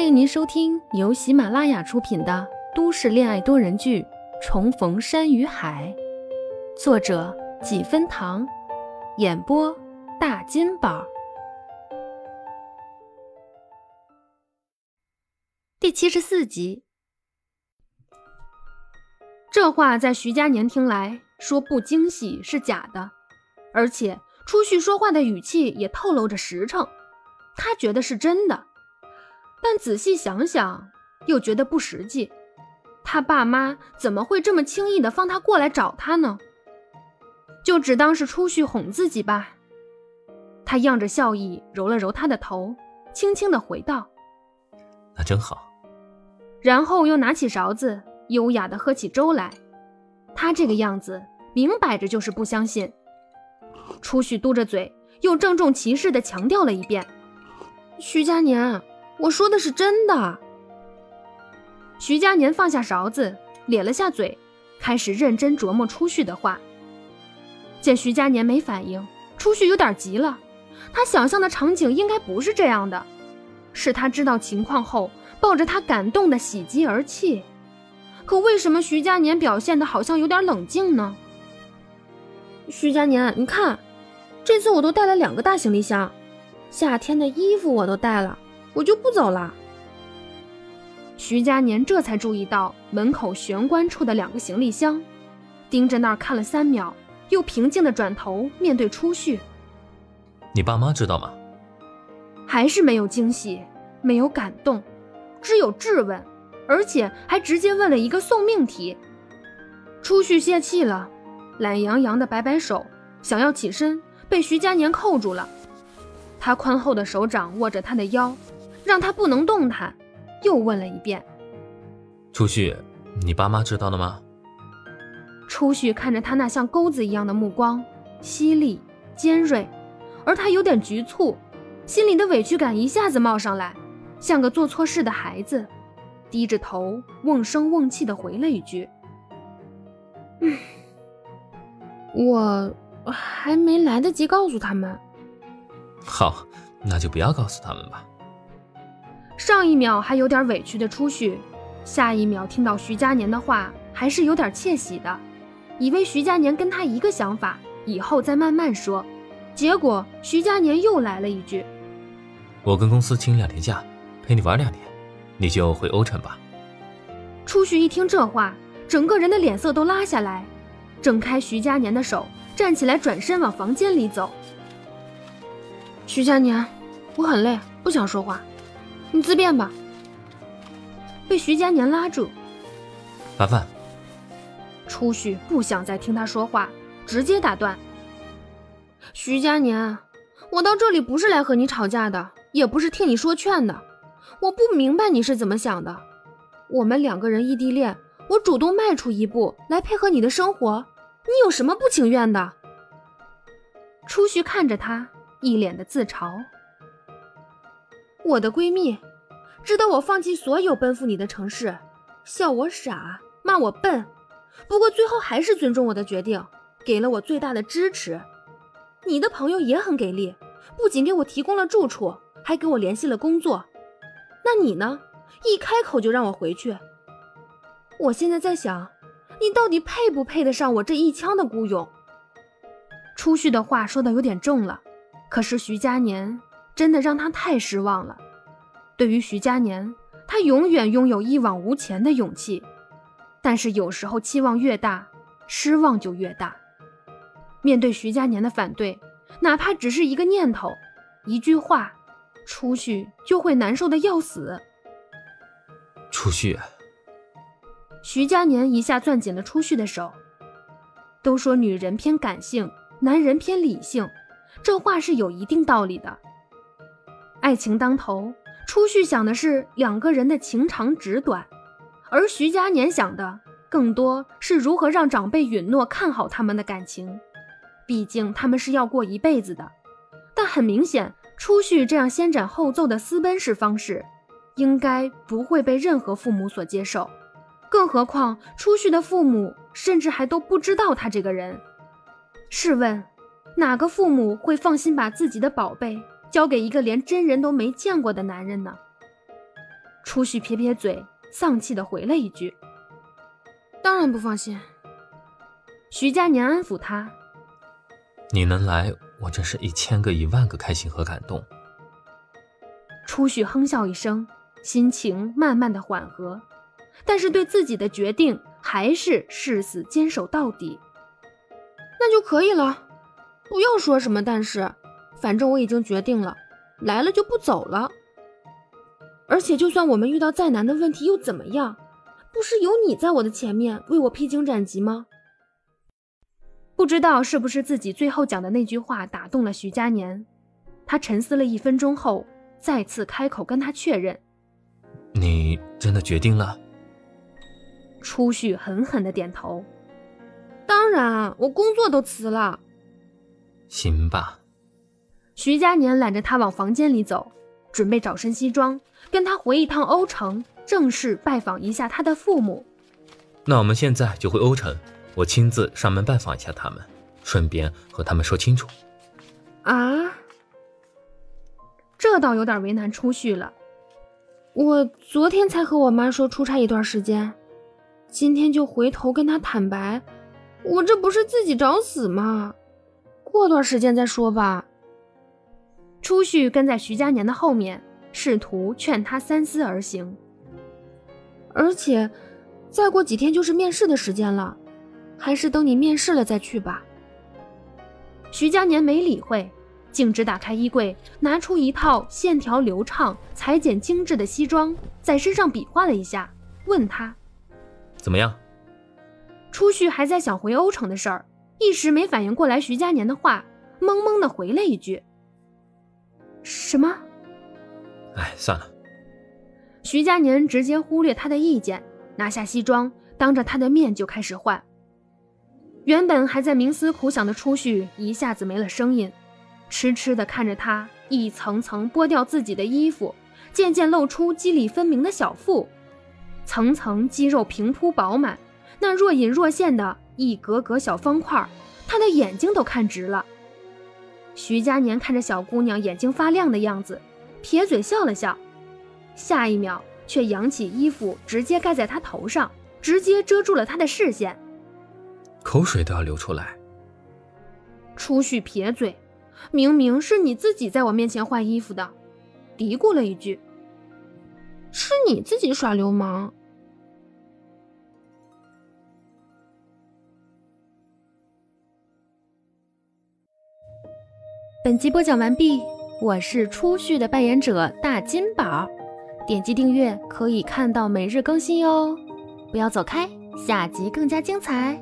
欢迎您收听由喜马拉雅出品的都市恋爱多人剧《重逢山与海》，作者几分糖，演播大金宝。第七十四集，这话在徐佳年听来，说不惊喜是假的，而且初旭说话的语气也透露着实诚，他觉得是真的。但仔细想想，又觉得不实际。他爸妈怎么会这么轻易的放他过来找他呢？就只当是出去哄自己吧。他漾着笑意，揉了揉他的头，轻轻的回道：“那真好。”然后又拿起勺子，优雅的喝起粥来。他这个样子，明摆着就是不相信。初旭嘟着嘴，又郑重其事的强调了一遍：“徐佳年。”我说的是真的。徐佳年放下勺子，咧了下嘴，开始认真琢磨初旭的话。见徐佳年没反应，初旭有点急了。他想象的场景应该不是这样的，是他知道情况后，抱着他感动的喜极而泣。可为什么徐佳年表现的好像有点冷静呢？徐佳年，你看，这次我都带了两个大行李箱，夏天的衣服我都带了。我就不走了。徐佳年这才注意到门口玄关处的两个行李箱，盯着那儿看了三秒，又平静的转头面对初旭：“你爸妈知道吗？”还是没有惊喜，没有感动，只有质问，而且还直接问了一个送命题。初旭泄气了，懒洋洋的摆摆手，想要起身，被徐佳年扣住了。他宽厚的手掌握着他的腰。让他不能动弹，又问了一遍：“初旭，你爸妈知道了吗？”初旭看着他那像钩子一样的目光，犀利尖锐，而他有点局促，心里的委屈感一下子冒上来，像个做错事的孩子，低着头，瓮声瓮气的回了一句：“嗯，我还没来得及告诉他们。”好，那就不要告诉他们吧。上一秒还有点委屈的初旭，下一秒听到徐佳年的话，还是有点窃喜的，以为徐佳年跟他一个想法，以后再慢慢说。结果徐佳年又来了一句：“我跟公司请两天假，陪你玩两天，你就回欧城吧。”初旭一听这话，整个人的脸色都拉下来，挣开徐佳年的手，站起来转身往房间里走。徐佳年，我很累，不想说话。你自便吧。被徐佳年拉住，凡凡。初旭不想再听他说话，直接打断。徐佳年，我到这里不是来和你吵架的，也不是听你说劝的。我不明白你是怎么想的。我们两个人异地恋，我主动迈出一步来配合你的生活，你有什么不情愿的？初旭看着他，一脸的自嘲。我的闺蜜，值得我放弃所有奔赴你的城市，笑我傻，骂我笨，不过最后还是尊重我的决定，给了我最大的支持。你的朋友也很给力，不仅给我提供了住处，还给我联系了工作。那你呢？一开口就让我回去。我现在在想，你到底配不配得上我这一腔的孤勇？初旭的话说的有点重了，可是徐佳年。真的让他太失望了。对于徐佳年，他永远拥有一往无前的勇气，但是有时候期望越大，失望就越大。面对徐佳年的反对，哪怕只是一个念头、一句话，初旭就会难受的要死。初旭，徐佳年一下攥紧了初旭的手。都说女人偏感性，男人偏理性，这话是有一定道理的。爱情当头，初旭想的是两个人的情长纸短，而徐佳年想的更多是如何让长辈允诺看好他们的感情。毕竟他们是要过一辈子的。但很明显，初旭这样先斩后奏的私奔式方式，应该不会被任何父母所接受。更何况，初旭的父母甚至还都不知道他这个人。试问，哪个父母会放心把自己的宝贝？交给一个连真人都没见过的男人呢？初旭撇撇嘴，丧气的回了一句：“当然不放心。”徐佳年安抚他：“你能来，我真是一千个一万个开心和感动。”初旭哼笑一声，心情慢慢的缓和，但是对自己的决定还是誓死坚守到底。那就可以了，不要说什么但是，反正我已经决定了，来了就不走了。而且，就算我们遇到再难的问题又怎么样？不是有你在我的前面为我披荆斩棘吗？不知道是不是自己最后讲的那句话打动了徐佳年，他沉思了一分钟后，再次开口跟他确认：“你真的决定了？”初旭狠狠的点头：“当然，我工作都辞了。”行吧。徐佳年揽着他往房间里走。准备找身西装，跟他回一趟欧城，正式拜访一下他的父母。那我们现在就回欧城，我亲自上门拜访一下他们，顺便和他们说清楚。啊，这倒有点为难初旭了。我昨天才和我妈说出差一段时间，今天就回头跟她坦白，我这不是自己找死吗？过段时间再说吧。初旭跟在徐佳年的后面，试图劝他三思而行。而且，再过几天就是面试的时间了，还是等你面试了再去吧。徐佳年没理会，径直打开衣柜，拿出一套线条流畅、裁剪精致的西装，在身上比划了一下，问他：“怎么样？”初旭还在想回欧城的事儿，一时没反应过来徐佳年的话，懵懵的回了一句。什么？哎，算了。徐佳年直接忽略他的意见，拿下西装，当着他的面就开始换。原本还在冥思苦想的初旭一下子没了声音，痴痴地看着他一层层剥掉自己的衣服，渐渐露出肌理分明的小腹，层层肌肉平铺饱满，那若隐若现的一格格小方块，他的眼睛都看直了。徐佳年看着小姑娘眼睛发亮的样子，撇嘴笑了笑，下一秒却扬起衣服直接盖在她头上，直接遮住了她的视线，口水都要流出来。初旭撇嘴，明明是你自己在我面前换衣服的，嘀咕了一句：“是你自己耍流氓。”本集播讲完毕，我是初序的扮演者大金宝，点击订阅可以看到每日更新哟，不要走开，下集更加精彩。